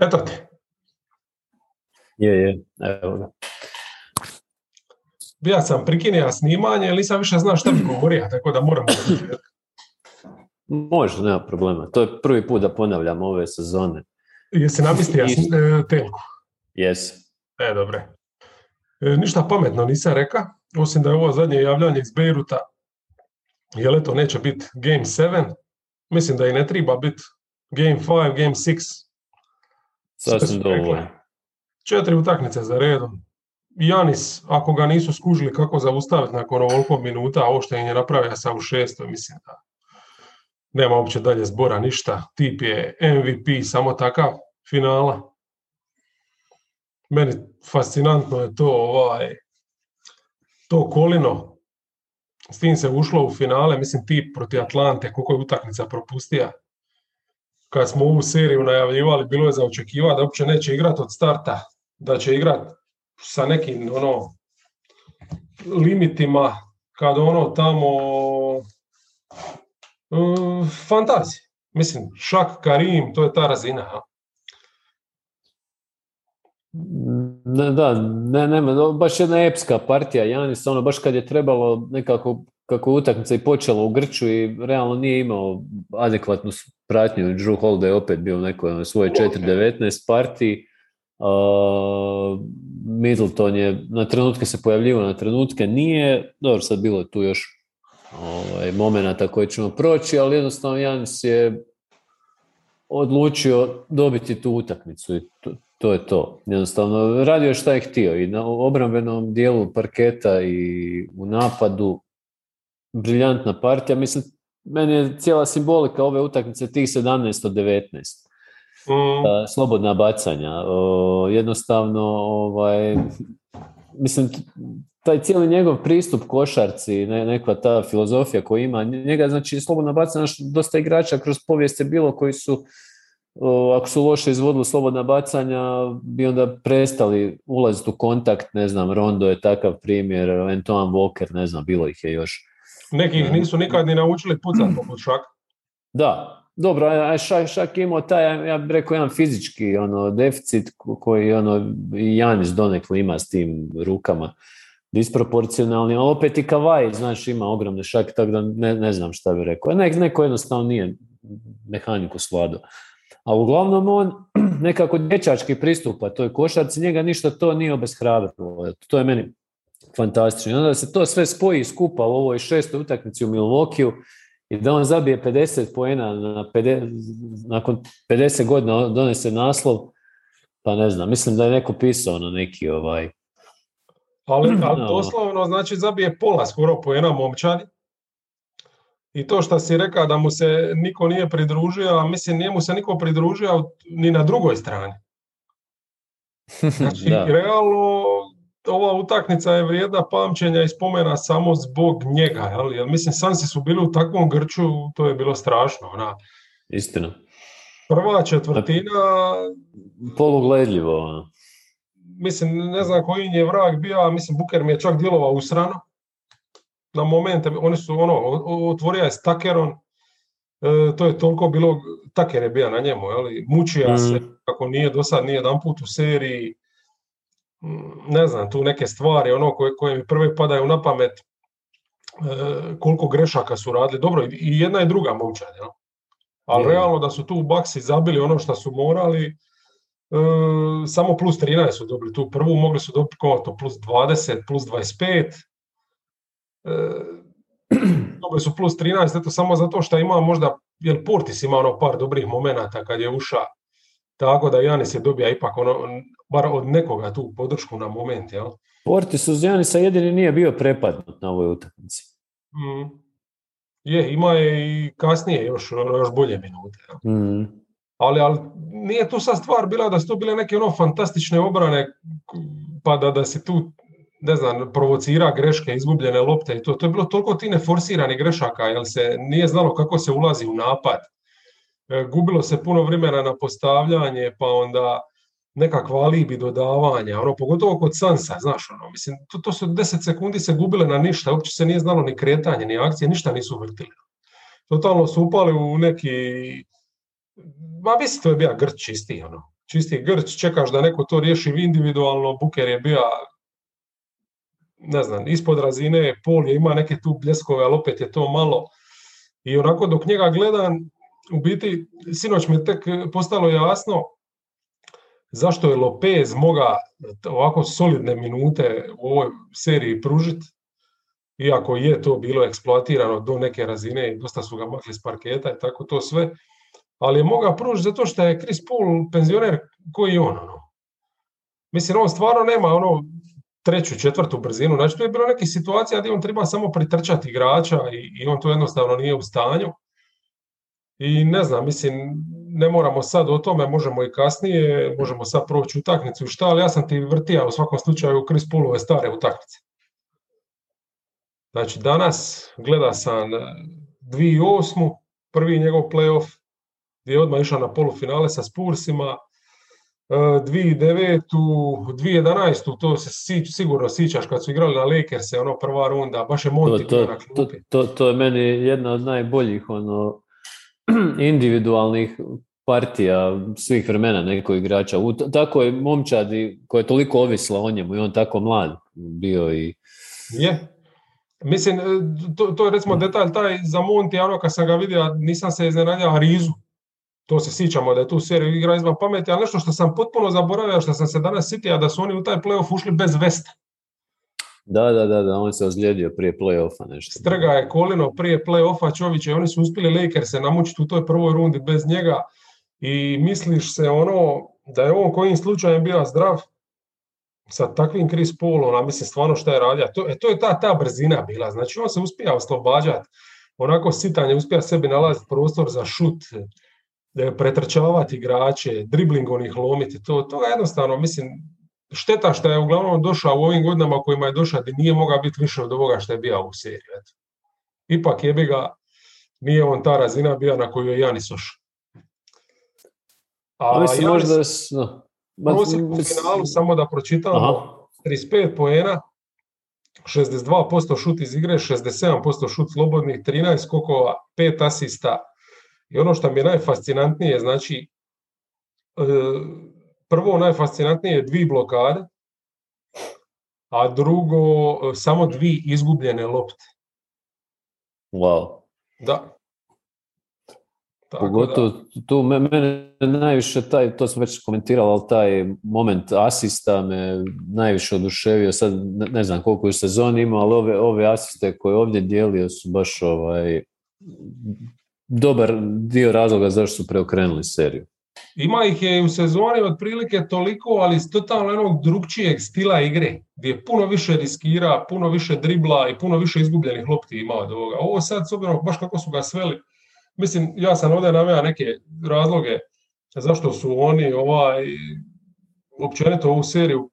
Eto ti. Je, je, evo ga. Ja sam prekinio snimanje, ali nisam više znao šta bi govorio, tako da moram... Može, nema problema. To je prvi put da ponavljam ove sezone. Jesi namistio e, telku? Jes. E, dobre. E, ništa pametno nisam reka, osim da je ovo zadnje javljanje iz Beiruta, je li to neće biti Game 7, mislim da i ne treba biti Game 5, Game 6. Sasvim dovoljno. Četiri utakmice za redom. Janis, ako ga nisu skužili kako zaustaviti nakon ovoliko minuta, ovo što im je napravio sa u šestoj, mislim da nema uopće dalje zbora ništa. Tip je MVP, samo takav finala. Meni fascinantno je to ovaj, to kolino. S tim se ušlo u finale, mislim tip protiv Atlante, koliko je utakmica propustija. Kad smo ovu seriju najavljivali, bilo je za očekivati da uopće neće igrati od starta, da će igrati sa nekim ono limitima, kad ono tamo uh, fantazije. Mislim, Šak Karim, to je ta razina. Ne, da, ne, nema, baš jedna epska partija Janis, ono baš kad je trebalo nekako kako je utakmica i počela u Grču i realno nije imao adekvatnu pratnju. Drew Holiday opet bio u nekoj ono, svoje 4-19 partiji. Uh, Middleton je na trenutke se pojavljivo, na trenutke nije. Dobro, sad bilo je tu još ovaj, momenata koje ćemo proći, ali jednostavno Janis je odlučio dobiti tu utakmicu i to, to je to. Jednostavno, radio je šta je htio i na obrambenom dijelu parketa i u napadu briljantna partija. Mislim, meni je cijela simbolika ove utakmice tih 17 od 19. Mm. Slobodna bacanja. jednostavno, ovaj, mislim, taj cijeli njegov pristup košarci, ne, neka ta filozofija koju ima, njega, znači, slobodna bacanja, dosta igrača kroz povijest je bilo koji su ako su loše izvodili slobodna bacanja, bi onda prestali ulaziti u kontakt, ne znam, Rondo je takav primjer, Antoine Walker, ne znam, bilo ih je još. Neki ih nisu nikad ni naučili pucati poput šak. Da, dobro, a šak, šak imao taj, ja bih rekao, jedan fizički ono, deficit koji ono, i Janis donekle ima s tim rukama disproporcionalni, ali opet i Kavaj, znaš, ima ogromne šake, tako da ne, ne znam šta bih rekao. Ne, neko jednostavno nije mehaniku slado. A uglavnom on nekako dječački pristupa toj košarci, njega ništa to nije obeshrabrilo. To je meni fantastično. I onda se to sve spoji skupa u ovoj šestoj utakmici u Milvokiju i da on zabije 50 poena na 50, nakon 50 godina donese naslov, pa ne znam, mislim da je neko pisao na neki ovaj... Ali, ali doslovno znači zabije pola skoro poena momčadi i to što si rekao da mu se niko nije pridružio, a mislim nije mu se niko pridružio ni na drugoj strani. Znači, realno ova utakmica je vrijedna pamćenja i spomena samo zbog njega. Jel? Jer, mislim, Sansi su bili u takvom grču, to je bilo strašno. Ona. Istina. Prva četvrtina... Polugledljivo. Ono. Mislim, ne znam koji je vrag bio, a mislim, Buker mi je čak djelovao usrano na momente, oni su ono, otvorio je s Takerom, e, to je toliko bilo, Taker je bio na njemu, jeli, mučija mm. se, kako nije do sad, nije jedan put u seriji, ne znam, tu neke stvari, ono koje, koje mi prve padaju na pamet, e, koliko grešaka su radili, dobro, i jedna i druga momčad, jel? ali mm. realno da su tu u Baksi zabili ono što su morali, e, samo plus 13 su dobili tu prvu, mogli su dobiti to plus 20, plus 25, dobili su plus 13, eto samo zato što ima možda, jer Portis ima ono par dobrih momenata kad je uša, tako da Janis je dobija ipak ono, bar od nekoga tu podršku na moment, jel? Portis uz Janisa jedini nije bio prepadnut na ovoj utakmici. Mm. Je, ima je i kasnije još, još bolje minute. Mm. Ali, ali nije tu sad stvar bila da su to bile neke ono fantastične obrane, pa da, da se tu ne znam, provocira greške, izgubljene lopte i to. To je bilo toliko ti neforsiranih grešaka, jer se nije znalo kako se ulazi u napad. E, gubilo se puno vremena na postavljanje, pa onda nekakva alibi dodavanja, ono, pogotovo kod Sansa, znaš, ono, mislim, to, to su 10 sekundi se gubile na ništa, uopće se nije znalo ni kretanje, ni akcije, ništa nisu vrtili. Totalno su upali u neki, ma mislim, to je bio grč čisti, ono. čisti grč, čekaš da neko to riješi individualno, Buker je bio ne znam, ispod razine, Pol je ima neke tu bljeskove, ali opet je to malo. I onako dok njega gledam, u biti, sinoć mi je tek postalo jasno zašto je Lopez moga ovako solidne minute u ovoj seriji pružiti, iako je to bilo eksploatirano do neke razine i dosta su ga makli s parketa i tako to sve, ali je moga pružiti zato što je Chris Paul penzioner koji je on. Ono. Mislim, on stvarno nema ono treću, četvrtu brzinu. Znači, tu je bilo neke situacija gdje on treba samo pritrčati igrača i on to jednostavno nije u stanju. I ne znam, mislim, ne moramo sad o tome, možemo i kasnije, možemo sad proći utakmicu i šta, ali ja sam ti vrtija u svakom slučaju Chris Paulove stare utakmice. Znači, danas gleda sam 2008. prvi njegov playoff, gdje je odmah išao na polufinale sa Spursima, 2009. 2011. to se sigurno sićaš kad su igrali na Lakers, ono prva runda, baš je Monti to, to, to, to, je meni jedna od najboljih ono, individualnih partija svih vremena nekog igrača. U tako je momčadi koja je toliko ovisla o njemu i on tako mlad bio i... Je. Mislim, to, to je recimo detalj taj za Monti, ono kad sam ga vidio, nisam se iznenadio Rizu to se sjećamo da je tu seriju igra izvan pameti, ali nešto što sam potpuno zaboravio, što sam se danas sitio, da su oni u taj playoff ušli bez veste. Da, da, da, da, on se ozlijedio prije playoffa nešto. Strga je kolino prije playoffa Čovića i oni su uspjeli Lakers se namučiti u toj prvoj rundi bez njega i misliš se ono da je on kojim slučajem bio zdrav sa takvim Chris Paulom, a mislim stvarno što je radio. To, e, to je ta, ta brzina bila, znači on se uspija oslobađati, onako sitanje, uspija sebi nalaziti prostor za šut, pretrčavati igrače, dribling onih lomiti, to, to jednostavno, mislim, šteta što je uglavnom došao u ovim godinama kojima je došao da nije mogao biti više od ovoga što je bio u seriji. Eto. Ipak je bi ga, nije on ta razina bio na koju je Janis ošao. A mislim, Janis, možda... No. u finalu, samo da pročitamo, 35 poena, 62% šut iz igre, 67% šut slobodnih, 13 skokova, 5 asista, i ono što mi je najfascinantnije, znači, e, prvo najfascinantnije je dvi blokade, a drugo e, samo dvi izgubljene lopte. Wow. Da. Tako Pogotovo tu mene najviše taj, to sam već komentirao, ali taj moment asista me najviše oduševio. Sad ne znam koliko je sezoni ima, ali ove, ove asiste koje ovdje dijelio su baš ovaj, dobar dio razloga zašto su preokrenuli seriju. Ima ih je u sezoni otprilike toliko, ali s totalno jednog drugčijeg stila igre, gdje je puno više riskira, puno više dribla i puno više izgubljenih lopti ima od ovoga. Ovo sad, s obzirom baš kako su ga sveli, mislim, ja sam ovdje naveo neke razloge zašto su oni ovaj, općenito ovu seriju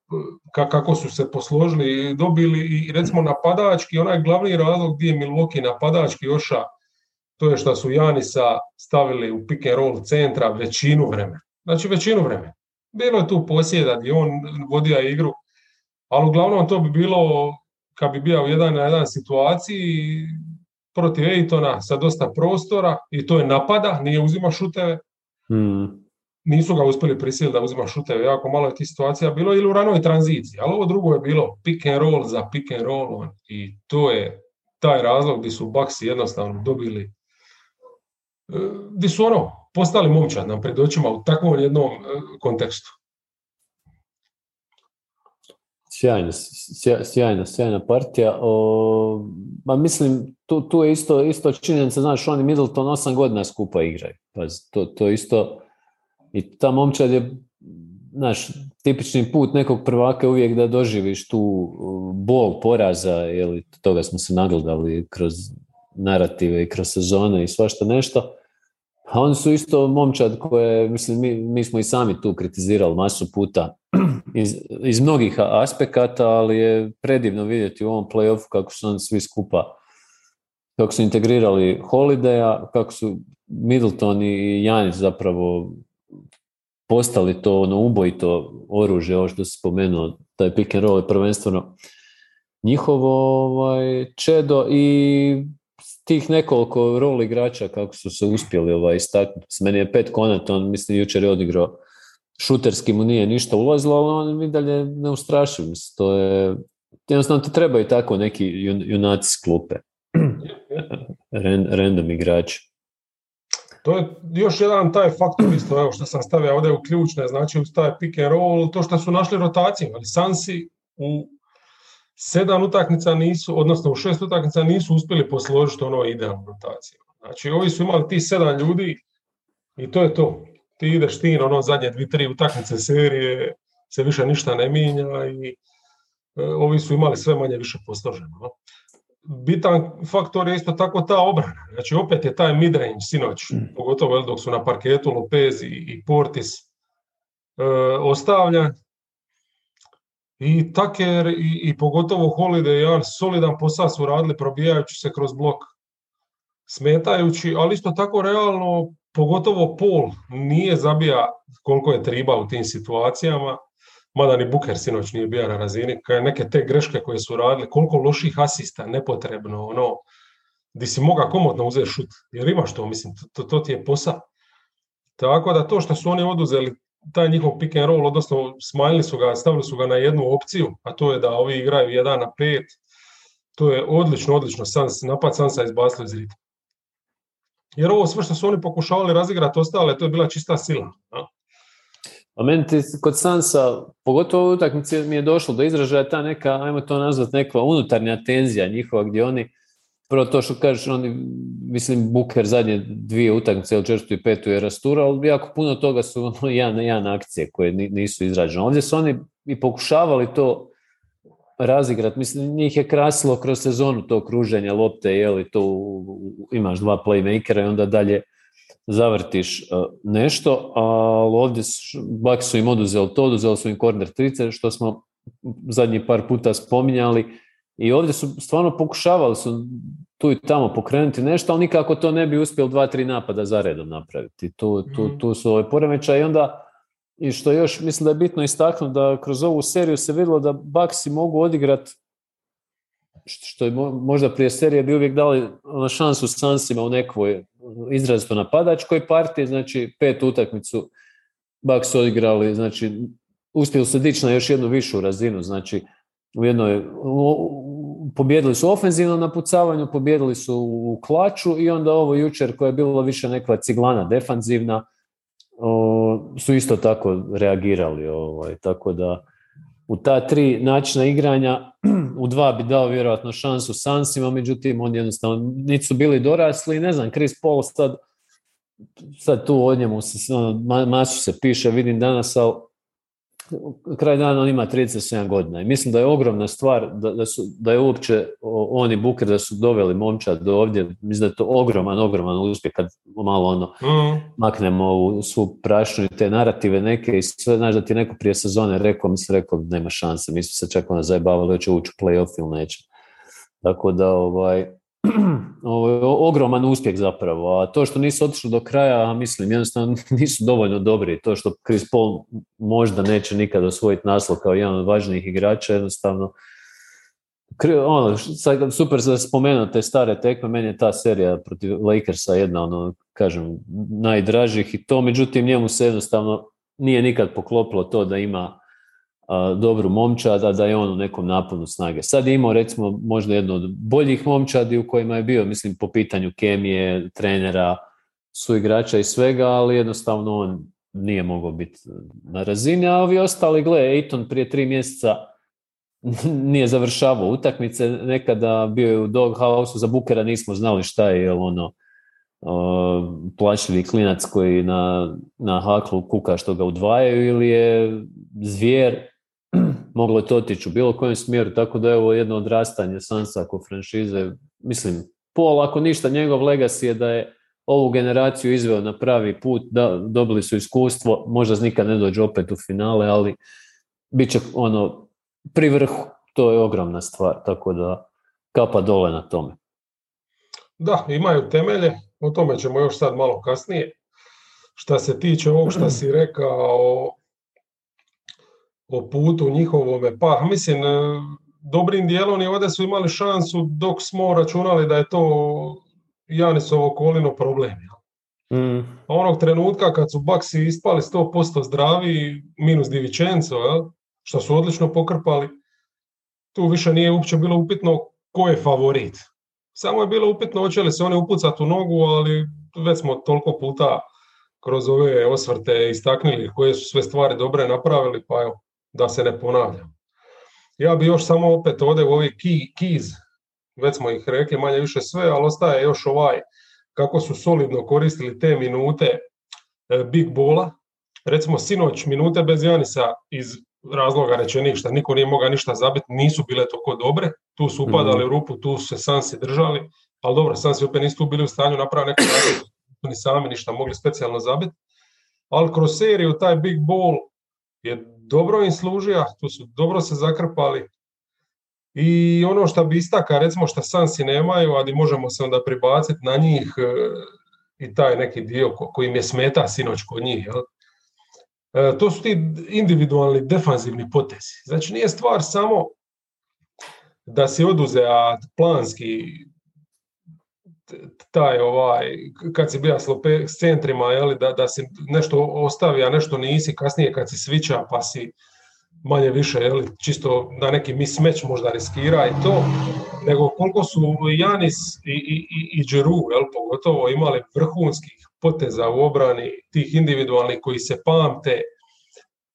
kako su se posložili i dobili i recimo napadački, onaj glavni razlog gdje je Milwaukee napadački oša to je što su Janisa stavili u pick and roll centra većinu vremena. Znači većinu vremena. Bilo je tu posjeda gdje on vodio igru, ali uglavnom to bi bilo kad bi bio jedan na jedan situaciji protiv Ejtona sa dosta prostora i to je napada, nije uzima šuteve. Hmm. Nisu ga uspjeli prisiliti da uzima šuteve, jako malo je tih situacija bilo ili u ranoj tranziciji, ali ovo drugo je bilo pick and roll za pick and roll i to je taj razlog gdje su Bucks jednostavno dobili gdje su ono, postali momčad nam pred očima u takvom jednom e, kontekstu. Sjajna, sjajna, sjajna partija. O, ma mislim, tu, tu je isto, isto činjenica, znaš, oni Middleton 8 godina skupa igraju. Pazi, to, to isto, i ta momčad je, znaš, tipični put nekog prvaka uvijek da doživiš tu bol poraza, jeli, toga smo se nagledali kroz narative i kroz sezone i svašta nešto. A oni su isto momčad koje, mislim, mi, mi smo i sami tu kritizirali masu puta iz, iz mnogih aspekata, ali je predivno vidjeti u ovom playoffu kako su oni svi skupa kako su integrirali Holidaya, kako su Middleton i Janis zapravo postali to ono ubojito oružje, ovo što se spomenuo, taj pick and roll je prvenstveno njihovo ovaj, čedo i tih nekoliko rol igrača kako su se uspjeli ovaj, istaknuti. Meni je Pet Conaton, mislim, jučer je odigrao šuterski mu nije ništa ulazilo, ali on i dalje ne to je, jednostavno ti trebaju tako neki junaci s klupe. random igrači. To je još jedan taj faktor isto, evo što sam stavio ovdje u ključne, znači uz taj pick and roll, to što su našli rotaciju, ali Sansi u sedam utakmica nisu, odnosno u šest utakmica nisu uspjeli posložiti ono idealnu rotaciju. Znači ovi su imali ti sedam ljudi i to je to. Ti ideš ti ono zadnje dvi, tri utakmice serije, se više ništa ne mijenja i e, ovi su imali sve manje više posloženo bitan faktor je isto tako ta obrana. Znači opet je taj midrange sinoć, mm. pogotovo dok su na parketu Lopez i, Portis e, ostavljan. I Taker i, i pogotovo Holiday jedan solidan posao su radili probijajući se kroz blok smetajući, ali isto tako realno pogotovo Pol nije zabija koliko je triba u tim situacijama mada ni Buker sinoć nije bio na razini, kaj neke te greške koje su radili, koliko loših asista, nepotrebno, ono, di si moga komodno uzeti šut, jer imaš to, mislim, to, to ti je posao. Tako da to što su oni oduzeli taj njihov pick and roll, odnosno smanjili su ga, stavili su ga na jednu opciju, a to je da ovi igraju jedan na pet, to je odlično, odlično, sans, napad Sansa izbacili iz ritma. Jer ovo sve što su oni pokušavali razigrati ostale, to je bila čista sila. A meni ti kod Sansa, pogotovo u utakmici mi je došlo do izražaja ta neka, ajmo to nazvati, neka unutarnja tenzija njihova gdje oni, prvo to što kažeš, oni, mislim, Buker zadnje dvije utakmice, ili četvrtu i petu je ali jako puno toga su ono, jedan, jedan akcije koje nisu izrađene. Ovdje su oni i pokušavali to razigrati. Mislim, njih je krasilo kroz sezonu to kruženje lopte, je li to imaš dva playmakera i onda dalje zavrtiš e, nešto, ali ovdje bak su im oduzeli to, oduzeli su im korner trice, što smo zadnji par puta spominjali i ovdje su stvarno pokušavali su tu i tamo pokrenuti nešto, ali nikako to ne bi uspjeli dva, tri napada za redom napraviti. Tu, tu, mhm. tu su ove poremećaje i onda i što još mislim da je bitno istaknuti da kroz ovu seriju se vidjelo da Baksi mogu odigrati što je možda prije serije bi uvijek dali ono, šansu Sansima u nekoj izrazito napadačkoj partiji, znači pet utakmicu Bucks odigrali, znači uspjeli su dići na još jednu višu razinu, znači u jednoj, pobjedili su ofenzivno na pucavanju, pobjedili su u klaču i onda ovo jučer koje je bilo više neka ciglana defanzivna, su isto tako reagirali, ovaj, tako da u ta tri načina igranja, u dva bi dao vjerojatno šansu Sansima, međutim oni jednostavno niti su bili dorasli, ne znam, Chris Paul sad, sad tu o njemu se, ono, masu se piše, vidim danas, ali kraj dana on ima 37 godina i mislim da je ogromna stvar da, da, su, da je uopće on i Buker da su doveli momčad do ovdje, mislim da je to ogroman, ogroman uspjeh kad malo ono mm. maknemo u svu prašnu i te narative neke i sve, znaš da ti neko prije sezone rekao, mislim rekao nema šanse, mi smo se čak ono zajebavali hoće ući u playoff ili neće. Tako da ovaj, ogroman uspjeh zapravo, a to što nisu otišli do kraja, mislim, jednostavno nisu dovoljno dobri. To što Chris Paul možda neće nikad osvojiti naslov kao jedan od važnijih igrača, jednostavno ono, super da spomenuo te stare tekme, meni je ta serija protiv Lakersa jedna, ono, kažem, najdražih i to, međutim, njemu se jednostavno nije nikad poklopilo to da ima dobru momčad, a da je on u nekom naponu snage. Sad je imao recimo možda jednu od boljih momčadi u kojima je bio, mislim, po pitanju kemije, trenera, suigrača i svega, ali jednostavno on nije mogao biti na razini, a ovi ostali, gle, Ejton prije tri mjeseca nije završavao utakmice, nekada bio je u doghouse za Bukera nismo znali šta je, jel ono, plaćljivi klinac koji na, na haklu kuka što ga udvajaju ili je zvijer moglo je to otići u bilo kojem smjeru, tako da je ovo jedno odrastanje Sansa ako franšize. Mislim, pol ako ništa, njegov legacy je da je ovu generaciju izveo na pravi put, da, dobili su iskustvo, možda nikad ne dođe opet u finale, ali bit će ono pri vrhu, to je ogromna stvar, tako da kapa dole na tome. Da, imaju temelje, o tome ćemo još sad malo kasnije. Šta se tiče ovog što si rekao o putu njihovome, pa mislim, e, dobrim dijelom i ovdje su imali šansu dok smo računali da je to Janisovo kolino problem. Mm. Onog trenutka kad su Baksi ispali 100% zdravi, minus Divičenco, jel? što su odlično pokrpali, tu više nije uopće bilo upitno ko je favorit. Samo je bilo upitno hoće li se oni upucati u nogu, ali već smo toliko puta kroz ove osvrte istaknili koje su sve stvari dobre napravili, pa evo, da se ne ponavljam. Ja bi još samo opet ovdje u ovi key, keys, već smo ih rekli manje više sve, ali ostaje još ovaj kako su solidno koristili te minute e, big bola. Recimo sinoć minute bez Janisa iz razloga rečenih šta niko nije mogao ništa zabiti, nisu bile toliko dobre. Tu su upadali u rupu, tu su se Sansi držali, ali dobro, Sansi opet nisu tu bili u stanju napraviti neko ni sami ništa mogli specijalno zabiti. Ali kroz seriju taj big ball je dobro im služio, tu su dobro se zakrpali. I ono što bi istaka, recimo što Sansi nemaju, ali možemo se onda pribaciti na njih e, i taj neki dio koji mi je smeta sinoć kod njih. Jel? E, to su ti individualni defanzivni potezi. Znači nije stvar samo da si oduzea planski taj ovaj, kad si bija s centrima, jeli, da, da si nešto ostavi, a nešto nisi, kasnije kad si svića pa si manje više, jeli, čisto na neki mismeć možda riskira i to, nego koliko su Janis i, i, i, i jel, pogotovo imali vrhunskih poteza u obrani, tih individualnih koji se pamte,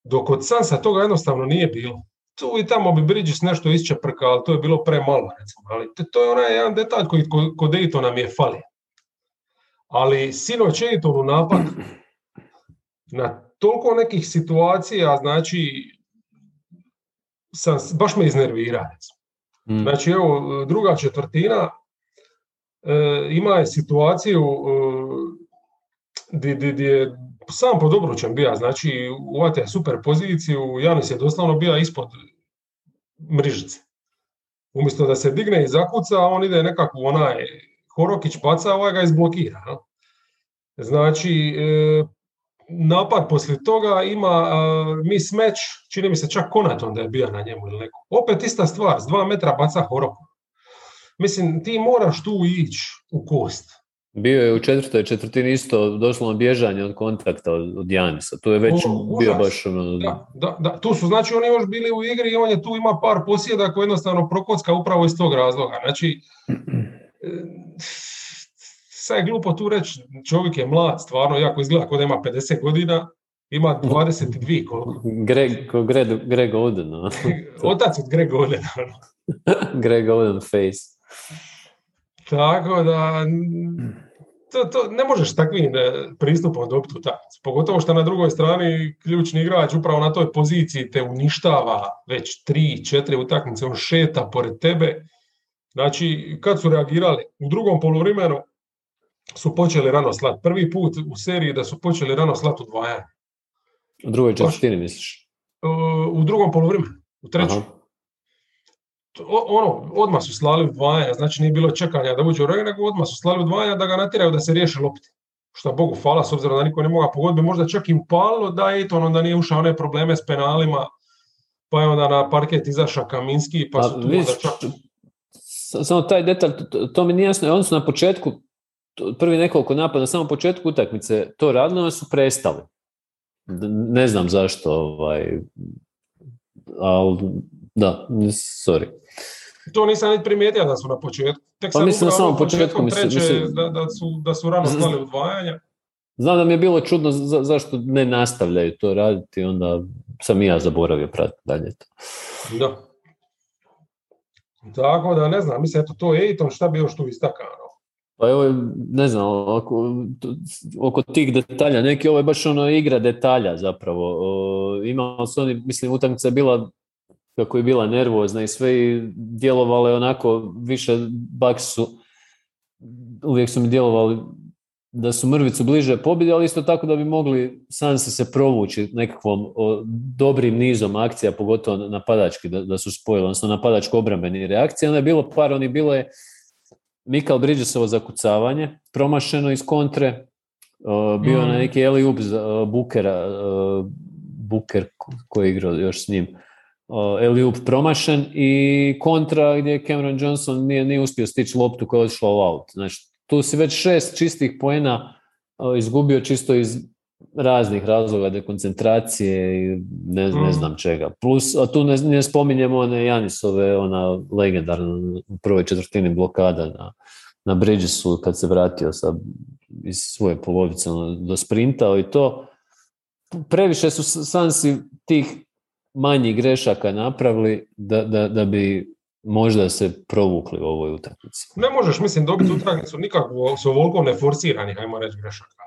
dok od Sansa toga jednostavno nije bilo tu i tamo bi Bridges nešto isčeprka, ali to je bilo premalo, recimo. Ali to, je onaj jedan detalj koji kod Daytona mi je falio. Ali sinoć Dayton u napad na toliko nekih situacija, znači, sam, baš me iznervira. Mm. Znači, evo, druga četvrtina e, ima je situaciju e, gdje je sam pod obručem bija, znači uvate super poziciju, Janis je doslovno bio ispod mrižice. Umjesto da se digne i zakuca, on ide nekako onaj Horokić baca, ovaj ga izblokira. Znači, e, napad poslije toga ima mi smeć, čini mi se čak Konaton da je bio na njemu ili neko. Opet ista stvar, s dva metra baca Horoku. Mislim, ti moraš tu ići u kost. Bio je u četvrtoj četvrtini isto doslovno bježanje od kontakta od, od Janisa. Tu je već bio baš... Ono... Da, da, da, tu su znači oni još bili u igri i on je tu ima par posjeda koji jednostavno prokocka upravo iz tog razloga. Znači, sad je glupo tu reći, čovjek je mlad, stvarno, jako izgleda kao da ima 50 godina, ima 22 koliko. Greg, Greg, Greg Oden. Otac od Greg Oden. Greg Oden face. Tako da, to, to, ne možeš takvim e, pristupom dobiti utakmicu. Pogotovo što na drugoj strani ključni igrač upravo na toj poziciji te uništava već tri, četiri utakmice, on šeta pored tebe. Znači, kad su reagirali u drugom poluvremenu, su počeli rano slat. Prvi put u seriji da su počeli rano slat udvajanje. U drugoj četvrtini misliš? U drugom poluvremenu, u trećem ono, odmah su slali udvajanja, znači nije bilo čekanja da uđe u reg, nego odmah su slali udvajanja da ga natjeraju da se riješi lopti. Što Bogu hvala, s obzirom da niko ne moga pogoditi, možda čak i upalo da je to onda nije ušao one probleme s penalima, pa je onda na parket izašao Kaminski, pa, pa su tu onda čak... Samo taj detalj, to, mi nije jasno, oni su na početku, prvi nekoliko napada, na samom početku utakmice to radili, oni su prestali. Ne znam zašto, ovaj, ali da, sorry. To nisam ni primijetio da su na početku. Tek pa mislim na samom početku treće, Da, da, su, da su rano slali udvajanja. Znam da mi je bilo čudno zašto ne nastavljaju to raditi, onda sam i ja zaboravio pratiti dalje to. Da. Tako da ne znam, mislim, eto to je Ejton, šta bi još tu istakano? Pa evo, ne znam, oko, oko tih detalja, neki ovo je baš ono igra detalja zapravo. imao su oni, mislim, utakmica je bila kako je bila nervozna i sve i djelovale onako više bak su uvijek su mi djelovali da su mrvicu bliže pobjede, ali isto tako da bi mogli Sansi se provući nekakvom o, dobrim nizom akcija, pogotovo napadački, da, da su spojili, odnosno napadačko obrambeni reakcije. Onda je bilo par, oni bilo je Mikal Bridgesovo zakucavanje, promašeno iz kontre, bio mm. na neki Eli Up Bukera, Buker koji je igrao još s njim, Eliup promašen i kontra gdje Cameron Johnson nije, nije uspio stići loptu koja je odšla u out. Znači, tu si već šest čistih poena izgubio čisto iz raznih razloga dekoncentracije i ne, ne mm. znam čega. Plus, a tu ne, ne spominjemo one Janisove, ona legendarna u prvoj četvrtini blokada na, na Bridgesu kad se vratio sa, iz svoje polovice ono, do sprintao i to. Previše su Sansi tih manjih grešaka napravili da, da, da bi možda se provukli u ovoj utakmici. Ne možeš, mislim, dobiti utakmicu nikako s ovoliko neforsiranih, ajmo reći, grešaka.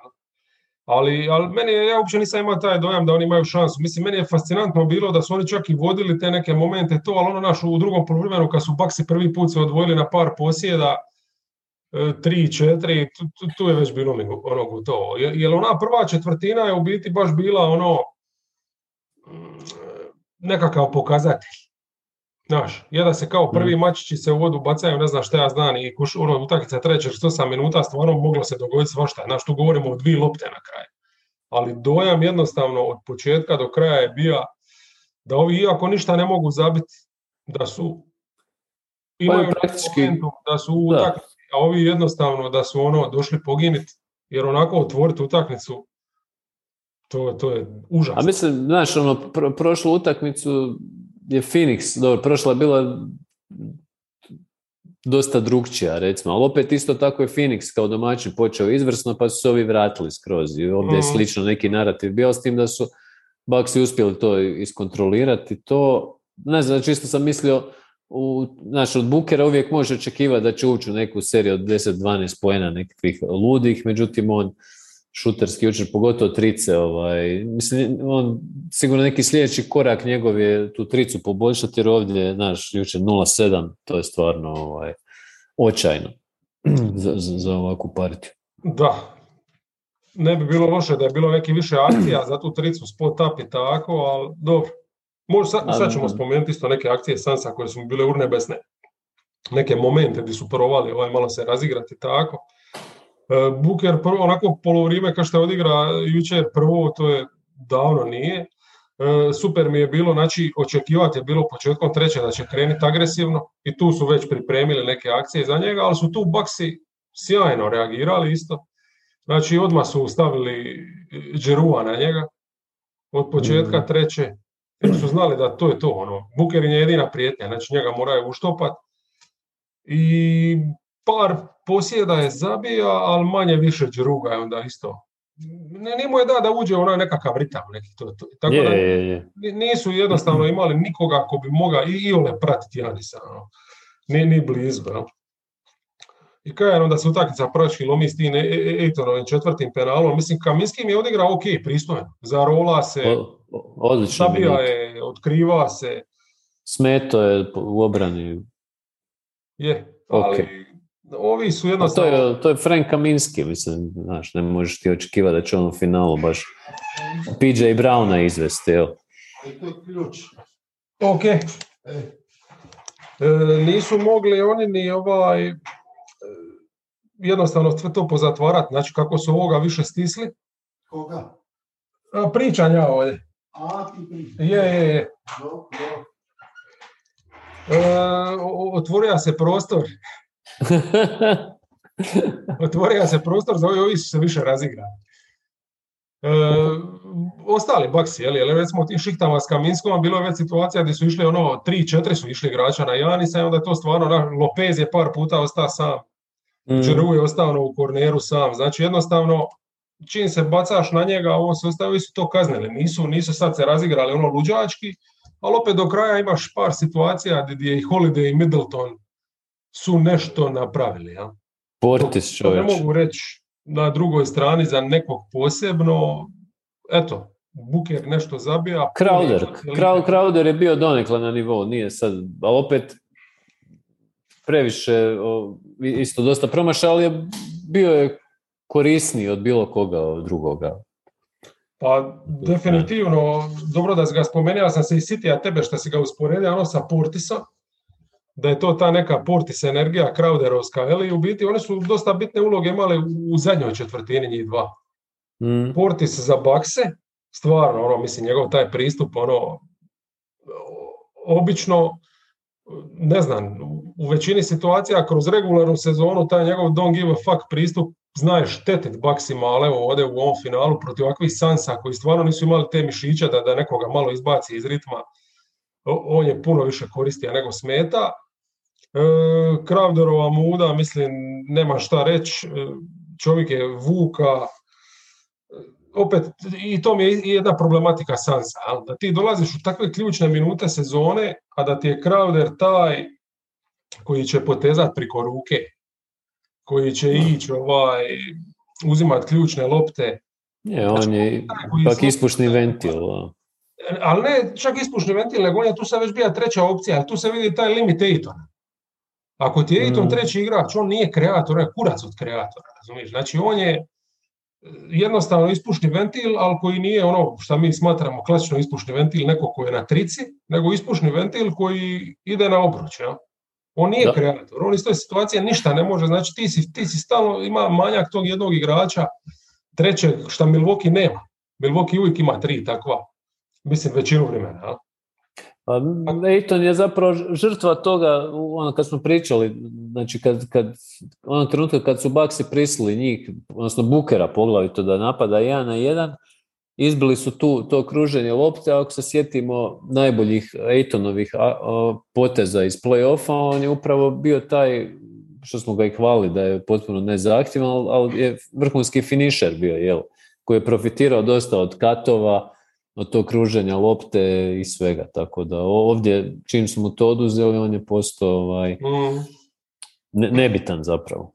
Ali, ali meni je, ja uopće nisam imao taj dojam da oni imaju šansu. Mislim, meni je fascinantno bilo da su oni čak i vodili te neke momente to, ali ono naš u drugom poluvremenu kad su Baksi prvi put se odvojili na par posjeda, e, tri, četiri, tu, tu, je već bilo ono gotovo. Jer ona prva četvrtina je u biti baš bila ono mm, nekakav pokazatelj. Znaš, je da se kao prvi mm. mačići se u vodu bacaju, ne znam šta ja znam, i kuš, ono, utakmica treće 48 minuta, stvarno moglo se dogoditi svašta. Znaš, tu govorimo o dvije lopte na kraju. Ali dojam jednostavno od početka do kraja je bio da ovi, iako ništa ne mogu zabiti, da su pa imaju praktički, da su u utakmici, a ovi jednostavno da su ono došli poginiti, jer onako otvoriti utakmicu, to, to je užasno. A mislim, znaš, ono, prošlu utakmicu je Phoenix, dobro, prošla je bila dosta drugčija, recimo, ali opet isto tako je Phoenix kao domaćin počeo izvrsno, pa su se ovi vratili skroz i ovdje je mhm. slično neki narativ bio, s tim da su Bucksi uspjeli to iskontrolirati, to, ne znam, čisto sam mislio, u, znaš, od Bukera uvijek može očekivati da će ući u neku seriju od 10-12 poena nekakvih ludih, međutim on šuterski jučer, pogotovo trice. Ovaj, mislim, on, sigurno neki sljedeći korak njegov je tu tricu poboljšati, jer ovdje, znaš, jučer 0-7, to je stvarno ovaj, očajno za, za, za ovakvu partiju. Da, ne bi bilo loše da je bilo neki više akcija za tu tricu spot up i tako, ali dobro. Možda sad, sad ćemo spomenuti isto neke akcije Sansa koje su bile urnebesne. Neke momente gdje su provali ovaj malo se razigrati tako. E, Buker prvo, onako polovrijeme kao što je odigra jučer prvo, to je davno nije. E, super mi je bilo, znači očekivati je bilo početkom treće da će krenuti agresivno i tu su već pripremili neke akcije za njega, ali su tu Baksi sjajno reagirali isto. Znači odmah su stavili Džerua na njega od početka mm. treće jer su znali da to je to. Ono. Buker je jedina prijetnja, znači njega moraju uštopat. I par posjeda je zabija, ali manje više druga je onda isto. Nije mu je da da uđe onaj nekakav ritam neki to. to. Tako je, da je, je. nisu jednostavno imali nikoga ko bi mogao i Iole pratiti Janisa. No. Ni, ni blizu. No. I kaj je onda se utakmica praktički lomi s tim Ejtonovim četvrtim penalom. Mislim, Kaminski mi je odigrao ok, pristojan. Zarola se, odlično zabija je, otkriva se. Smeto je u obrani. Je, ali ovi su jednostavno... To je, to je Frank Kaminski, mislim, znaš, ne možeš ti očekivati da će on u finalu baš PJ Browna izvesti, evo. To je ključ. Ok. E, nisu mogli oni ni ovaj e, jednostavno sve to pozatvarati, znači kako su ovoga više stisli. Koga? pričanja ovdje. A, ti priča. Je, je, je. E, otvorio se prostor Otvorio se prostor za ovi, ovi su se više razigrali. E, ostali baksi, jeli, jeli recimo u tim šiktama s Kaminskom bilo je već situacija gdje su išli ono, tri, četiri su išli igrača na Janisa i onda je to stvarno, na, Lopez je par puta ostao sam, mm. je ostao ono u korneru sam, znači jednostavno čim se bacaš na njega, on se ostavi su to kaznili, nisu, nisu sad se razigrali ono luđački, ali opet do kraja imaš par situacija gdje je i Holiday i Middleton su nešto napravili. Ja? Portis to, ne mogu reći na drugoj strani za nekog posebno. Eto, Buker nešto zabija. Crowder. Crowder je bio donekle na nivou, nije sad, ali opet previše, isto dosta promaša, ali je bio je korisniji od bilo koga drugoga. Pa definitivno, dobro da si ga spomenuo, sam se i sitija tebe što si ga usporedio, ono sa Portisa, da je to ta neka Portis energija Crowderovska, ali u biti oni su dosta bitne uloge imali u zadnjoj četvrtini njih dva. Mm. Portis za bakse, stvarno, ono, mislim, njegov taj pristup, ono, obično, ne znam, u većini situacija kroz regularnu sezonu taj njegov don't give a fuck pristup znaju štetiti Baksima, ali evo ovdje u ovom finalu protiv ovakvih Sansa koji stvarno nisu imali te mišiće da, da nekoga malo izbaci iz ritma, on je puno više koristija nego smeta. E, Kravderova muda, mislim, nema šta reći, e, čovjek je vuka, e, opet, i to mi je jedna problematika Sansa, da ti dolaziš u takve ključne minute sezone, a da ti je Kravder taj koji će potezati priko ruke, koji će ići ovaj, uzimat ključne lopte, Je, on je koji pak su- ispušni ventil. Ali ne čak ispušni ventil, nego on je tu sad već bila treća opcija, ali tu se vidi taj limit Ejtona. Ako ti je Ejton Mm. treći igrač, on nije kreator, on je kurac od kreatora, razumiješ? Znači on je e, jednostavno ispušni ventil, ali koji nije ono što mi smatramo klasično ispušni ventil, neko koji je na trici, nego ispušni ventil koji ide na obruč. Ja? On nije Da. kreator, on iz toj situacije ništa ne može, znači ti si, ti si stalno, ima manjak tog jednog igrača, trećeg, što Milwaukee nema. Milwaukee uvijek ima tri takva, mislim većinu vremena. jel? Pa Ejton je zapravo žrtva toga, ono kad smo pričali, znači kad, kad onog trenutka kad su Baksi prisili njih, odnosno Bukera poglavito da napada jedan na jedan, izbili su tu to kruženje lopte, ako se sjetimo najboljih Ejtonovih poteza iz play-offa, on je upravo bio taj, što smo ga i hvali da je potpuno nezahtjevan, ali je vrhunski finišer bio, jel? koji je profitirao dosta od katova, od tog kruženja lopte i svega. Tako da ovdje, čim smo to oduzeli, on je postao ovaj, Mm. ne- nebitan zapravo.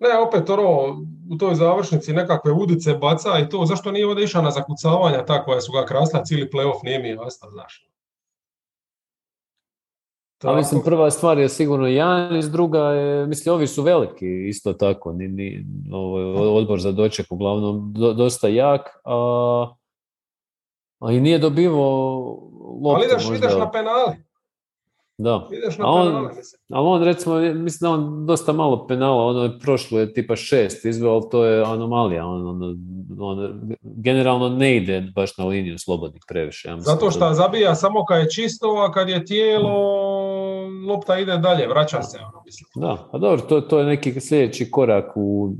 Ne, opet ono, u toj završnici nekakve udice baca i to, zašto nije ovdje išao na zakucavanja ta koja su ga krasla cijeli playoff, nije mi jasno, znaš. Ali mislim, prva stvar je sigurno Janis, druga je, mislim, ovi su veliki isto tako, ni, ni, ovo, odbor za doček uglavnom do- dosta jak, a, a i nije dobivao loptu ali ideš, možda. ideš na penali, Da. ideš na A on- penale, mislim. Ali on recimo, mislim da on dosta malo penala, ono je prošlo je tipa šest izveo, ali to je anomalija. On, on, on generalno ne ide baš na liniju slobodnih previše. Ja mislim Zato da- što zabija samo kad je čisto, a kad je tijelo, lopta ide dalje, vraća se, ono, mislim. Da, a dobro, to, to je neki sljedeći korak u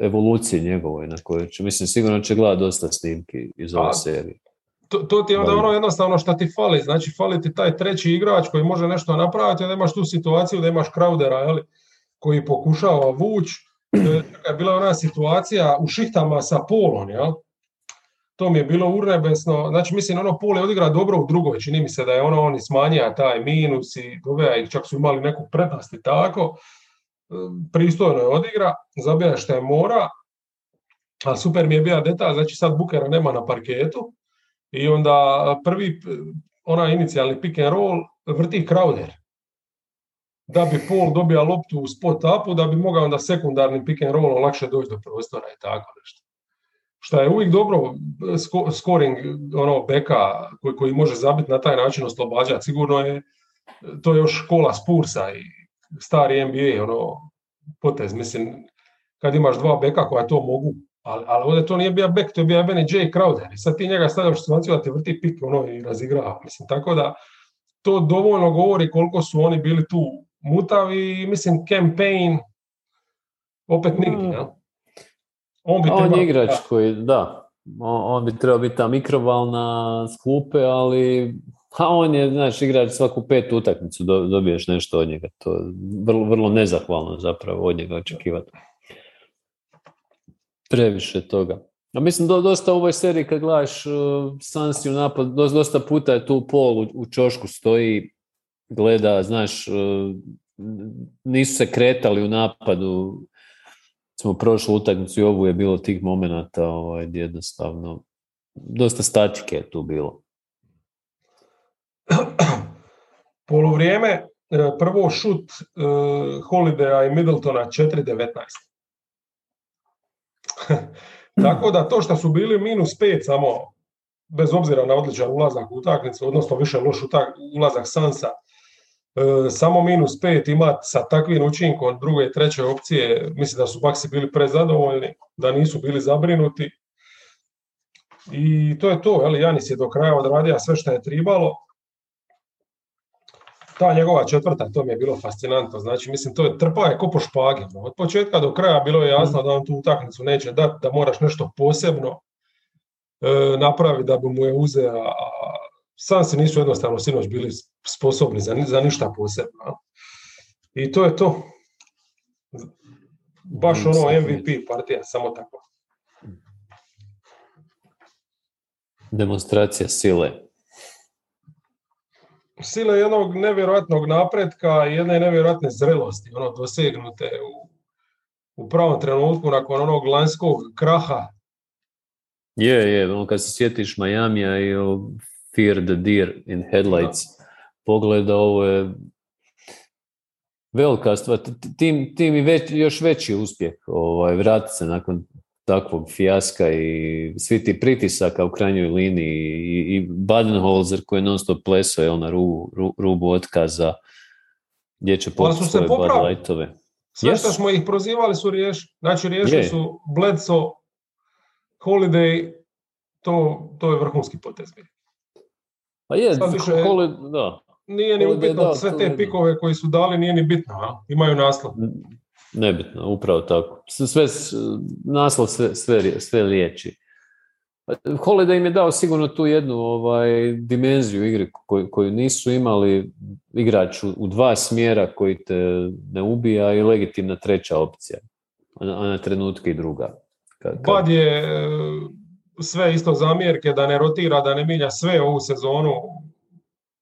evoluciji njegovoj na kojoj će, mislim, sigurno će gledati dosta snimki iz ove A, serije. To, to ti je onda Da. ono jednostavno što ti fali, znači fali ti taj treći igrač koji može nešto napraviti, da imaš tu situaciju da imaš Crowdera, jeli, koji pokušava vući. E, Bila je ona situacija u šihtama sa Polom, jel? To mi je bilo urnebesno, znači mislim ono Pol je odigra dobro u drugoj, čini mi se da je ono on i smanjija taj minus i doveo ih, čak su imali neku prednost i tako. E, Pristojno je odigra, zabija što je mora, a super mi je bio detalj, znači sad Bukera nema na parketu, i onda prvi, onaj inicijalni pick and roll vrti Crowder. Da bi Paul dobija loptu u spot upu, da bi mogao onda sekundarnim pick and rollom lakše doći do prostora i tako nešto. Šta je uvijek dobro scoring ono beka koji, koji može zabiti na taj način oslobađati. Sigurno je to je još škola Spursa i stari NBA ono potez. Mislim, kad imaš dva beka koja to mogu, ali, ali ovdje to nije bio bek, to je bio Benny J. Crowder. I sad ti njega stavljaš u situaciju da ti vrti pik ono, i razigrava. Mislim, tako da to dovoljno govori koliko su oni bili tu mutavi mislim campaign opet nigdje. Mm. jel? On bi on trebao- je igrač koji, da, on, on bi trebao biti ta mikrovalna s klupe, ali a on je, znaš, igrač svaku petu utakmicu do- dobiješ nešto od njega. To je vrlo, vrlo nezahvalno zapravo od njega očekivati. Previše toga. A mislim, do, dosta u ovoj seriji kad gledaš uh, Sansi u napad, dosta, puta je tu Pol u, u čošku stoji, gleda, znaš, uh, nisu se kretali u napadu, smo prošlu utakmicu i ovu je bilo tih momenata ovaj, jednostavno dosta statike je tu bilo. Poluvrijeme, e, prvo šut e, Holidaya i Middletona 4.19. Tako da to što su bili minus 5 samo, bez obzira na odličan ulazak u utakmicu, odnosno više loš utak- ulazak Sansa, e, samo minus 5 imati sa takvim učinkom druge i treće opcije, mislim da su Baksi bili prezadovoljni, da nisu bili zabrinuti. I to je to, jel, Janis je do kraja odradio sve što je tribalo. Ta njegova četvrta, to mi je bilo fascinantno. Znači, mislim, to je trpa je ko po špagi. ono. Od početka do kraja bilo je jasno da on tu utakmicu neće dati, da moraš nešto posebno e, napraviti da bi mu je uzeo, a sam se nisu jednostavno sinoć bili sposobni za, za ništa posebno. I to je to. Baš ono MVP partija, samo tako. Demonstracija sile. Sile jednog nevjerojatnog napretka i jedne nevjerojatne zrelosti, ono dosegnute u, u pravom trenutku nakon onog lanskog kraha. Je, je, ono kad se sjetiš Majamija i o Fear the Deer in Headlights, pogleda ovo je velika stvar. Tim, tim i već, još veći uspjeh ovaj, vratiti se nakon takvog fijaska i svi ti pritisaka u krajnjoj liniji i, i Badenholzer koji je non stop plesao jel, na rubu, ru- rubu otkaza gdje će popiti se svoje Bud. Lightove. Sve Jesu. što smo ih prozivali su riješili. Znači riješili Je. su Bledsoe, Holiday, to, to je vrhunski potez. Pa je, više- Holi- da, Nije ni Holiday, upitno da, sve te pikove koji su dali, nije ni bitno. a? Imaju naslov. Nebitno, upravo tako. Sve, naslov sve, sve, sve liječi. Holiday im je dao sigurno tu jednu ovaj, dimenziju igre koju, koju nisu imali igrač u, u dva smjera koji te ne ubija i legitimna treća opcija, a na, a na trenutke i druga. Kad, kad- Bad je e, sve isto zamjerke, da ne rotira, da ne milja sve ovu sezonu,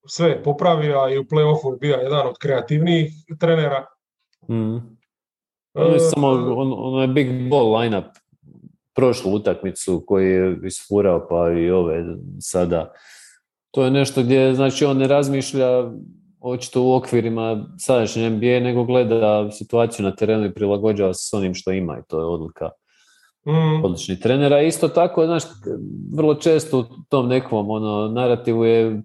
sve popravio i u play-offu bio jedan od kreativnijih trenera. Mhm. Ono je E, samo on, ono je big ball lineup prošlu utakmicu koji je isfurao pa i ove sada. To je nešto gdje znači on ne razmišlja očito u okvirima sadašnje NBA nego gleda situaciju na terenu i prilagođava se s onim što ima i to je odluka mm, odličnih trenera. Isto tako, znaš, vrlo često u tom nekom ono, narativu je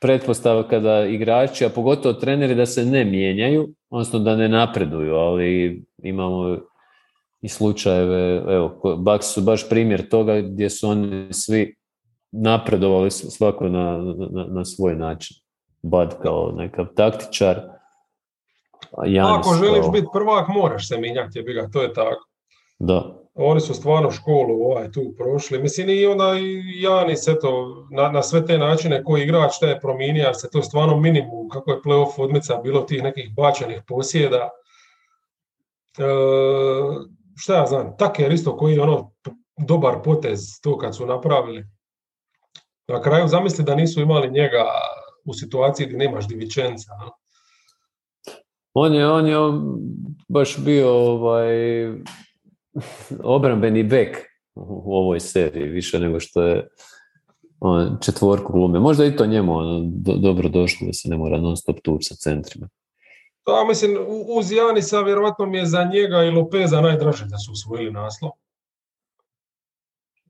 pretpostavka da igrači, a pogotovo treneri, da se ne mijenjaju, odnosno da ne napreduju, ali imamo i slučajeve, evo, Bucks su baš primjer toga gdje su oni svi napredovali svako na, na, na svoj način. Bud kao nekav taktičar, a Giannis Ako želiš kao- biti prvak, moraš se minjati, ga, to je tako. Da, Oni su stvarno školu ovaj tu prošli. Mislim i onda i Janis, eto, na, na sve te načine koji igrač šta je promijenio, se to stvarno minimum, kako je playoff odmica bilo tih nekih bačenih posjeda. E, šta ja znam, Taker isto koji je ono dobar potez to kad su napravili. Na kraju zamisli da nisu imali njega u situaciji gdje nemaš Divičenca. a? On je, on je baš bio ovaj, obrambeni bek u ovoj seriji, više nego što je on, četvorku glume. Možda i to njemu ono, do- dobro došlo da se ne mora non stop tući sa centrima. Da, mislim, u- uz Janisa vjerojatno mi je za njega i Lopeza najdraže da su osvojili naslov.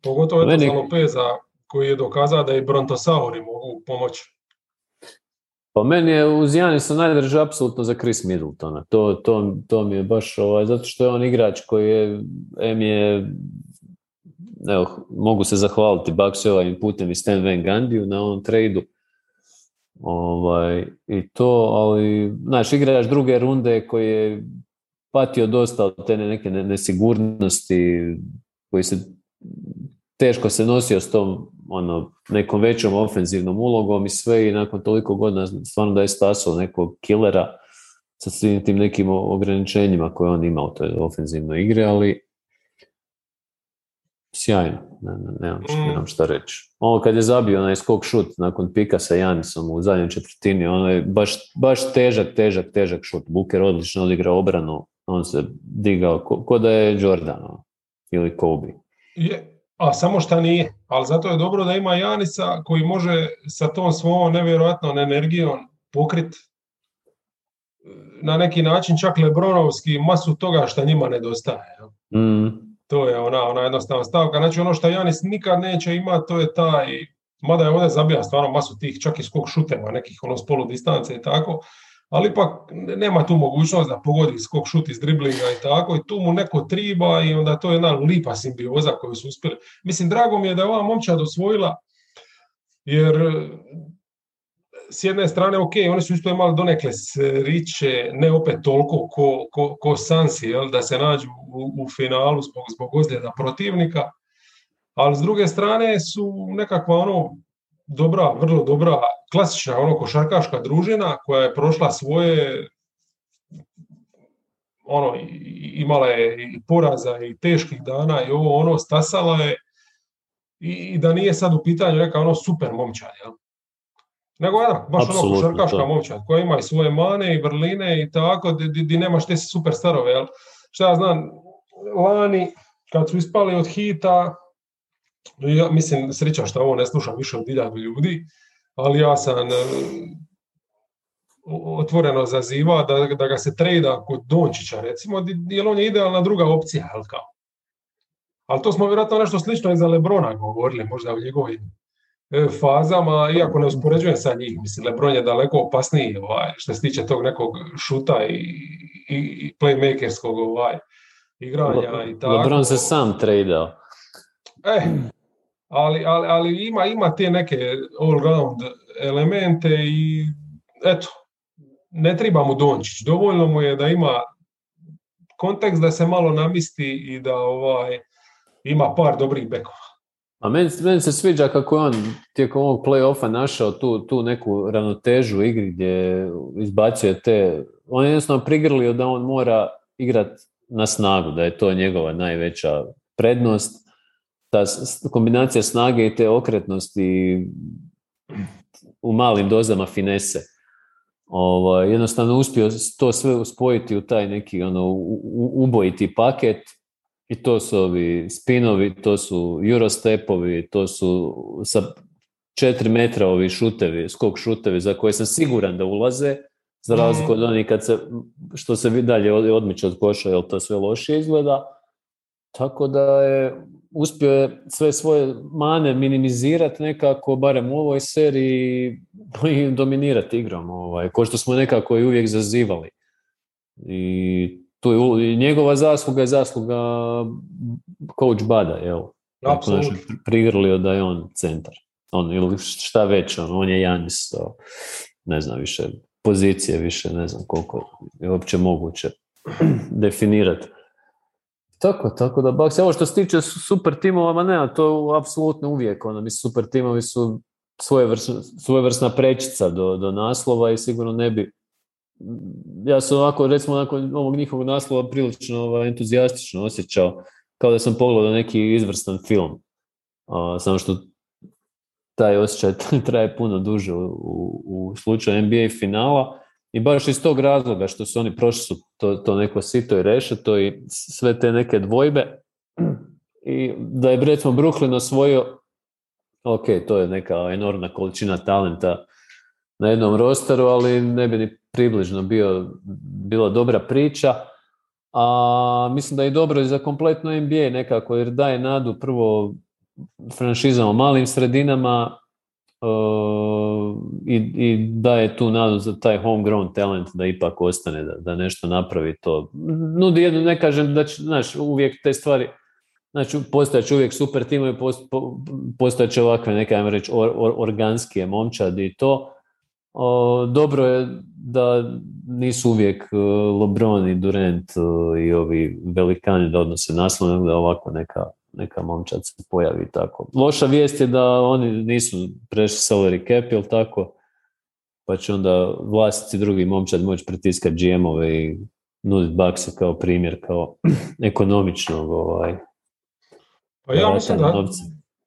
Pogotovo Meni- za Lopeza koji je dokazao da i Brontosauri mogu pomoći. Pa meni je uz Janisa najdraže apsolutno za Chris Middletona. To, to, to mi je baš ovaj, zato što je on igrač koji je, em je, evo, mogu se zahvaliti Bucks ovim putem i Stan Van Gandiju na ovom tradu. Ovaj, I to, ali, znaš, igrač druge runde koji je patio dosta od te neke ne- nesigurnosti, koji se teško se nosio s tom ono, nekom većom ofenzivnom ulogom i sve i nakon toliko godina stvarno da je stasao nekog killera sa svim tim nekim ograničenjima koje on ima u toj ofenzivnoj igri, ali sjajno, ne, ne, nemam, šta, nemam šta reći. Ovo kad je zabio onaj skok šut nakon pika sa Janisom u zadnjoj četvrtini, ono je baš, baš težak, težak, težak šut. Buker odlično odigrao obranu, on se digao ko, ko da je Jordan ono, ili Kobe. Je, a samo šta nije. Ali zato je dobro da ima Janisa koji može sa tom svojom nevjerojatnom energijom pokrit na neki način čak Lebronovski masu toga što njima nedostaje. Mm, To je ona, ona jednostavna stavka. Znači ono što Janis nikad neće imati, to je taj, mada je ovdje zabija stvarno masu tih čak i skok šuteva, nekih ono s polu distance i tako, ali ipak nema tu mogućnost da pogodi skok šut iz driblinga i tako i tu mu neko triba i onda to je jedna lipa simbioza koju su uspjeli. Mislim, drago mi je da je ova momčad osvojila, jer s jedne strane, ok, oni su isto imali donekle sriće, ne opet toliko ko, ko, ko Sansi, jel, da se nađu u, u finalu zbog, zbog ozljeda protivnika, ali s druge strane su nekakva ono dobra, vrlo dobra, klasična ono košarkaška družina koja je prošla svoje ono, imala je i poraza i teških dana i ovo ono, stasala je i, i da nije sad u pitanju neka ono super momčad, jel? Nego da, baš ono košarkaška momčad koja ima i svoje mane i vrline i tako, di, di, nemaš te super starove, jel? Šta ja znam, lani kad su ispali od hita, ja mislim, sreća što ovo ne slušam više od hiljadu ljudi, ali ja sam e, otvoreno zaziva da, da ga se trejda kod Dončića recimo, jer on je idealna druga opcija, jel kao. Ali to smo vjerojatno nešto slično i za Lebrona govorili, možda u njegovim fazama, iako ne uspoređujem sa njih. Mislim, Lebron je daleko opasniji ovaj, što se tiče tog nekog šuta i, i, i playmakerskog ovaj, igranja i tako. LeBron se sam tradeo. E, ali, ali, ali ima, ima te neke all-round elemente i eto, ne treba mu Dončić. Dovoljno mu je da ima kontekst da se malo namisti i da ovaj ima par dobrih bekova. A meni, meni se sviđa kako je on tijekom ovog play-offa našao tu, tu neku ravnotežu u igri gdje izbacuje te... On je jednostavno prigrlio da on mora igrat na snagu, da je to njegova najveća prednost. Ta kombinacija snage i te okretnosti u malim dozama finese. Ovaj, jednostavno uspio to sve spojiti u taj neki ono, u- ubojiti paket i to su ovi spinovi, to su eurostepovi, to su sa 4 metra ovi šutevi, skok šutevi za koje sam siguran da ulaze, za razliku od onih kad se, što se dalje od- odmiče od koša, jer to sve lošije izgleda. Tako da je uspio je sve svoje mane minimizirati nekako, barem u ovoj seriji, i dominirati igrom, ovaj, ko što smo nekako i uvijek zazivali. I tu je njegova zasluga je zasluga coach Bada, jel? Je Apsolutno. prigrlio da je on centar. On, ili šta već, on, on je Janis, to, ne znam više, pozicije više, ne znam koliko je uopće moguće definirati. Tako, tako da Bucks, evo što se tiče su- super timova, ma ne, to apsolutno uvijek, ono, mislim, super timovi su svojevrsna, svojevrsna prečica do, do naslova i sigurno ne bi ja sam ovako, recimo, nakon ovog njihovog naslova prilično ovaj, entuzijastično osjećao, kao da sam pogledao neki izvrstan film. A, samo što taj osjećaj traje puno duže u, u, slučaju NBA finala i baš iz tog razloga što su oni prošli su to, to neko sito i rešeto i sve te neke dvojbe i da je recimo Brooklyn osvojio ok, to je neka enormna količina talenta na jednom rosteru, ali ne bi ni približno bio, bila dobra priča. A mislim da je dobro i za kompletno NBA nekako, jer daje nadu prvo franšizama u malim sredinama uh, i, i daje tu nadu za taj homegrown talent da ipak ostane, da, da nešto napravi to. Nudi jednu, ne kažem da će, znaš, uvijek te stvari, znači postojat će uvijek super timovi, post, po, postojat će ovakve neke, ajmo reći, or, or, organskije momčadi i to. O, dobro je da nisu uvijek uh, LeBron i Durant uh, i ovi velikani da odnose naslov, nego da ovako neka, neka momčad se pojavi tako. Loša vijest je da oni nisu prešli salary cap, jel tako? Pa će onda vlasnici drugi momčad moći pritiskati GM-ove i nuditi bakse kao primjer, kao ekonomičnog ovaj, Pa ja mislim da,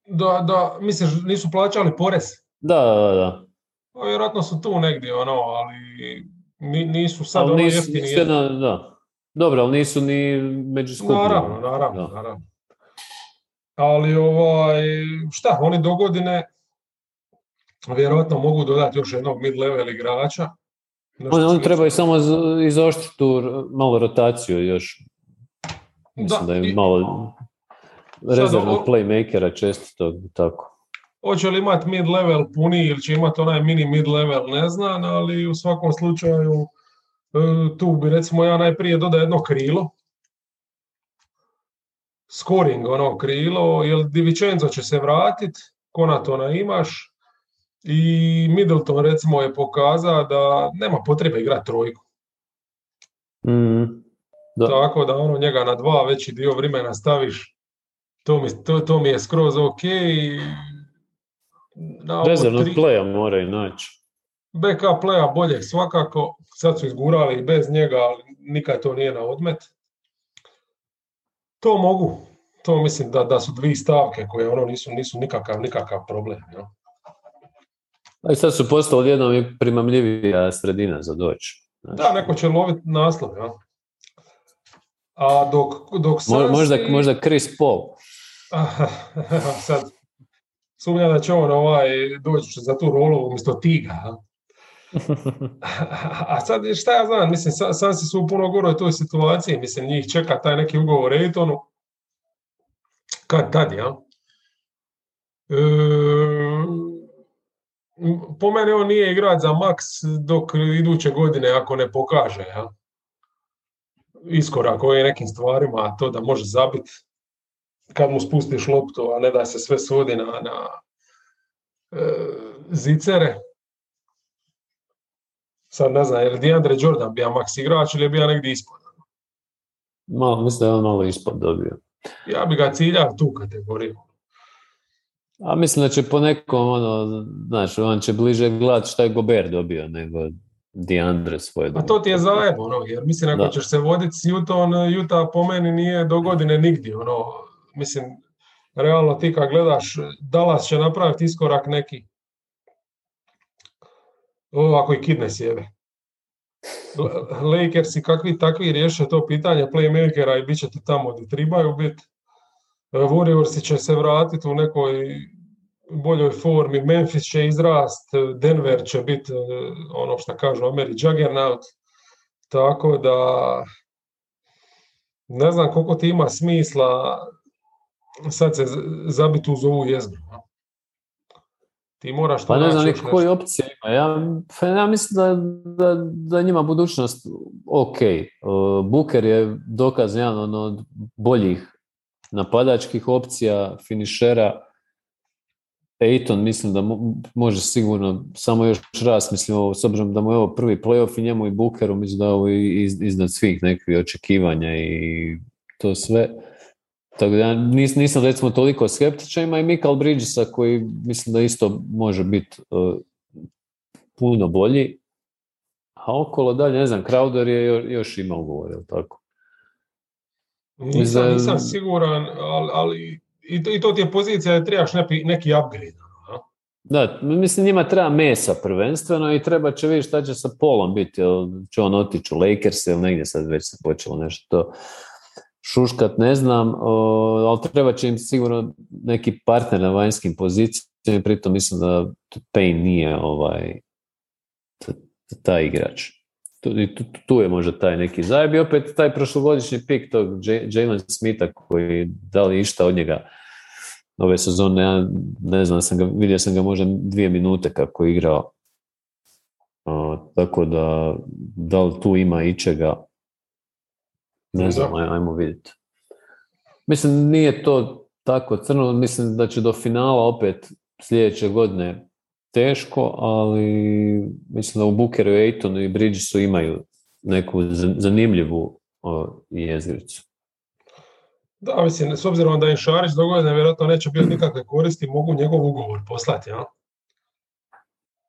da, da, misliš, nisu plaćali porez. Da, da, da. Pa vjerojatno su tu negdje, ono, ali ni- nisu sad Ali ono nisu, jeftini. sve na- da. Dobro, ali nisu ni među skupinama. Naravno, naravno, Da. naravno. Ali ovaj, šta, oni do godine vjerojatno mogu dodati još jednog mid-level igrača. Nešto On, trebaju samo izoštriti tu malo rotaciju još. Mislim da, Da, je i- malo rezervnog playmakera često tako. Hoće li imati mid-level puni ili će imati onaj mini mid-level, ne znam, ali u svakom slučaju e, tu bi recimo ja najprije dodao jedno krilo. Scoring ono krilo, jer Di Vincenzo će se vratit, Konatona imaš I Middleton recimo je pokazao da nema potrebe igrati trojku. Mm, da. Tako da ono njega na dva veći dio vremena staviš, to mi, to, to mi je skroz ok. I ovo Rezervnog tri- playa moraju naći. backup playa boljeg svakako, sad su izgurali i bez njega, ali nikad to nije na odmet. To mogu, to mislim da, da su dvije stavke koje ono nisu, nisu nikakav, nikakav problem. Jel? A i sad su postali jednom i primamljivija sredina za doći. Znači, Da, neko će loviti naslov. Jel? A dok, dok mo- možda, možda Chris Paul. sad, sumnjam da će on ovaj, doći za tu rolu umjesto Tiga. A sad, šta ja znam, mislim, Sa- Sansi su u puno goroj toj situaciji, mislim, njih čeka taj neki ugovor Ejtonu. Kad tad, jel? E, po meni on nije igrač za maks dok iduće godine ako ne pokaže, jel? Iskorak ovim nekim stvarima, to da može zabiti kad mu spustiš loptu, a ne da se sve svodi na, na e, zicere. Sad ne znam, je li DeAndre Jordan bija maks igrač ili je bija negdje ispod? Malo, mislim da je on malo ispod dobio. Ja bi ga ciljao tu kategoriju. A mislim da će po nekom, ono, znaš, on će bliže gledat šta je Gobert dobio nego Diandre svoje A dobio. to ti je zajeb, ono, jer mislim ako Da. ćeš se voditi s Utah, Utah po meni nije do godine nigdje, ono, mislim, realno ti kad gledaš, Dallas će napraviti iskorak neki. O, ako i kidne sjebe. L- Lakersi kakvi takvi riješe to pitanje playmakera i bit će ti tamo gdje trebaju biti. Warriorsi će se vratiti u nekoj boljoj formi, Memphis će izrast, Denver će biti eh, ono što kažu Ameri Juggernaut, tako da ne znam koliko ti ima smisla sad se zabiti uz ovu jezgru. Ti moraš tu Pa ne znam još koje opcije ima. Ja, ja mislim da, da, da njima budućnost ok. Uh, Booker je dokaz jedan od boljih napadačkih opcija, finišera. Aiton mislim da mo- može sigurno samo još rast, mislim, ovo, s obzirom da mu je ovo prvi playoff i njemu i Bookeru, mislim da je ovo iznad svih nekih očekivanja i to sve. Tako da nis, nisam recimo toliko skeptičan, ima i Michael Bridgesa koji mislim da isto može biti uh, puno bolji. A okolo dalje, ne znam, Crowder je jo- još ima ugovor, je li tako? Nisam, Za- nisam siguran, ali, ali i, to, i to ti je pozicija da trebaš neki, neki upgrade. ono, a? Da, mislim njima treba mesa prvenstveno i treba će vidjeti šta će sa Polom biti, jel će on otići u Lakers ili negdje sad već se počelo nešto to šuškat, ne znam, ali treba će im sigurno neki partner na vanjskim pozicijama, pritom mislim da Payne nije ovaj taj igrač. Tu, tu, tu je možda taj neki zajeb i opet taj prošlogodišnji pik tog Jalen Smitha koji da li išta od njega ove sezone, ja ne znam, sam ga, vidio sam ga možda dvije minute kako je igrao. A, tako da, da li tu ima ičega, ne znam, ajmo vidjeti. Mislim, nije to tako crno, mislim da će do finala opet sljedeće godine teško, ali mislim da u Bookeru, Aitonu i Bridgesu imaju neku za- zanimljivu jezgricu. Da, mislim, s obzirom da im Šarić dogodine vjerojatno neće biti nikakve koristi, mogu njegov ugovor poslati, ja?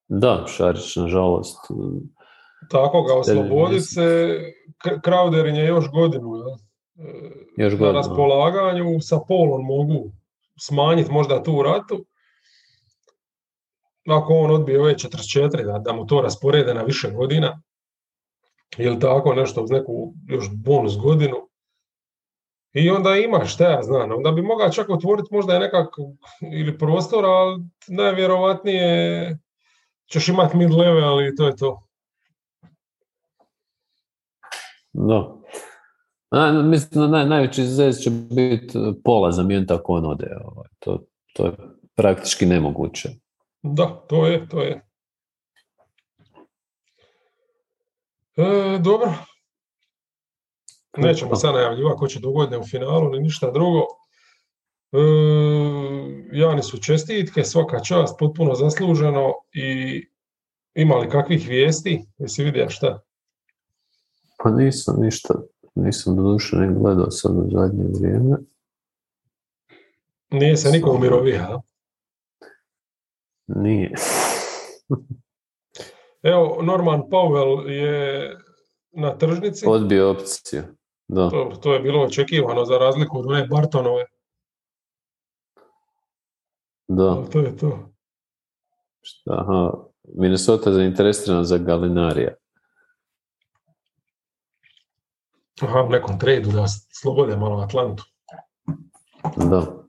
Da, Šarić, nažalost, Tako ga osloboditi mislim. se, K- Crowder je još godinu, ja? E, Još na godinu. raspolaganju, sa polom mogu smanjiti možda tu ratu. Ako on odbije ove 44, da, da mu to rasporede na više godina, ili tako nešto uz neku još bonus godinu. I onda imaš, šta ja znam, onda bi mogao čak otvoriti možda i nekak ili prostor, ali najvjerovatnije ćeš imati mid level i to je to. Da. Na, mislim da naj, najveći zez će biti pola zamijeniti ako on ode. Ovaj. To, to je praktički nemoguće. Da, to je, to je. E, dobro. Nećemo sad najavljivati ko će dogodne u finalu, ni ništa drugo. Jani su čestitke, svaka čast, potpuno zasluženo i imali kakvih vijesti? Jesi vidio šta? Pa nisam ništa, nisam do duše ne gledao sad u zadnje vrijeme. Nije se niko umirovio, a? Nije. Evo, Norman Powell je na tržnici. Odbio opciju. Da. To, to je bilo očekivano za razliku od one Bartonove. Da. To je to. Šta, aha. Minnesota je zainteresirana za Galinarija. Aha, u nekom tradu da slobode malo Atlantu. Da.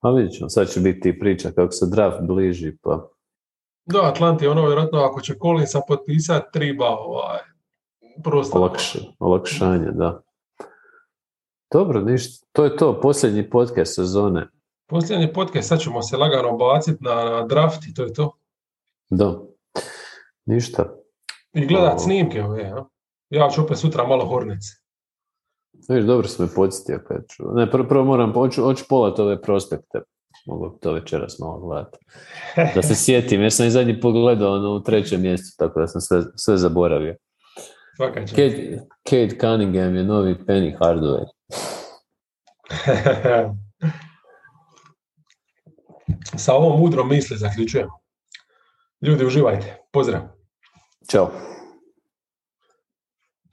A vidjet ćemo, sad će biti priča kako se draft bliži, pa Da, Atlanti, ono vjerojatno ako će Collinsa potpisati, triba ovaj, prostor. olakš, olakšanje, da. Dobro, ništa. To je to, posljednji podcast sezone. Posljednji podcast, sad ćemo se lagano baciti na draft i to je to. Da. Ništa. I gledat snimke ove, a? Ja ću opet sutra malo Hornice. Viš, dobro si me podsjetio. Ne, prvo, prvo moram, hoću, hoću polat ove prospekte. Mogu to večeras malo gledati. Da se sjetim, jer sam i zadnji pogledao ono, u trećem mjestu, tako da sam sve, sve zaboravio. Kate, Kate Cunningham je novi Penny Hardaway. Sa ovom mudrom misli zaključujemo. Ljudi, uživajte. Pozdrav. Ćao.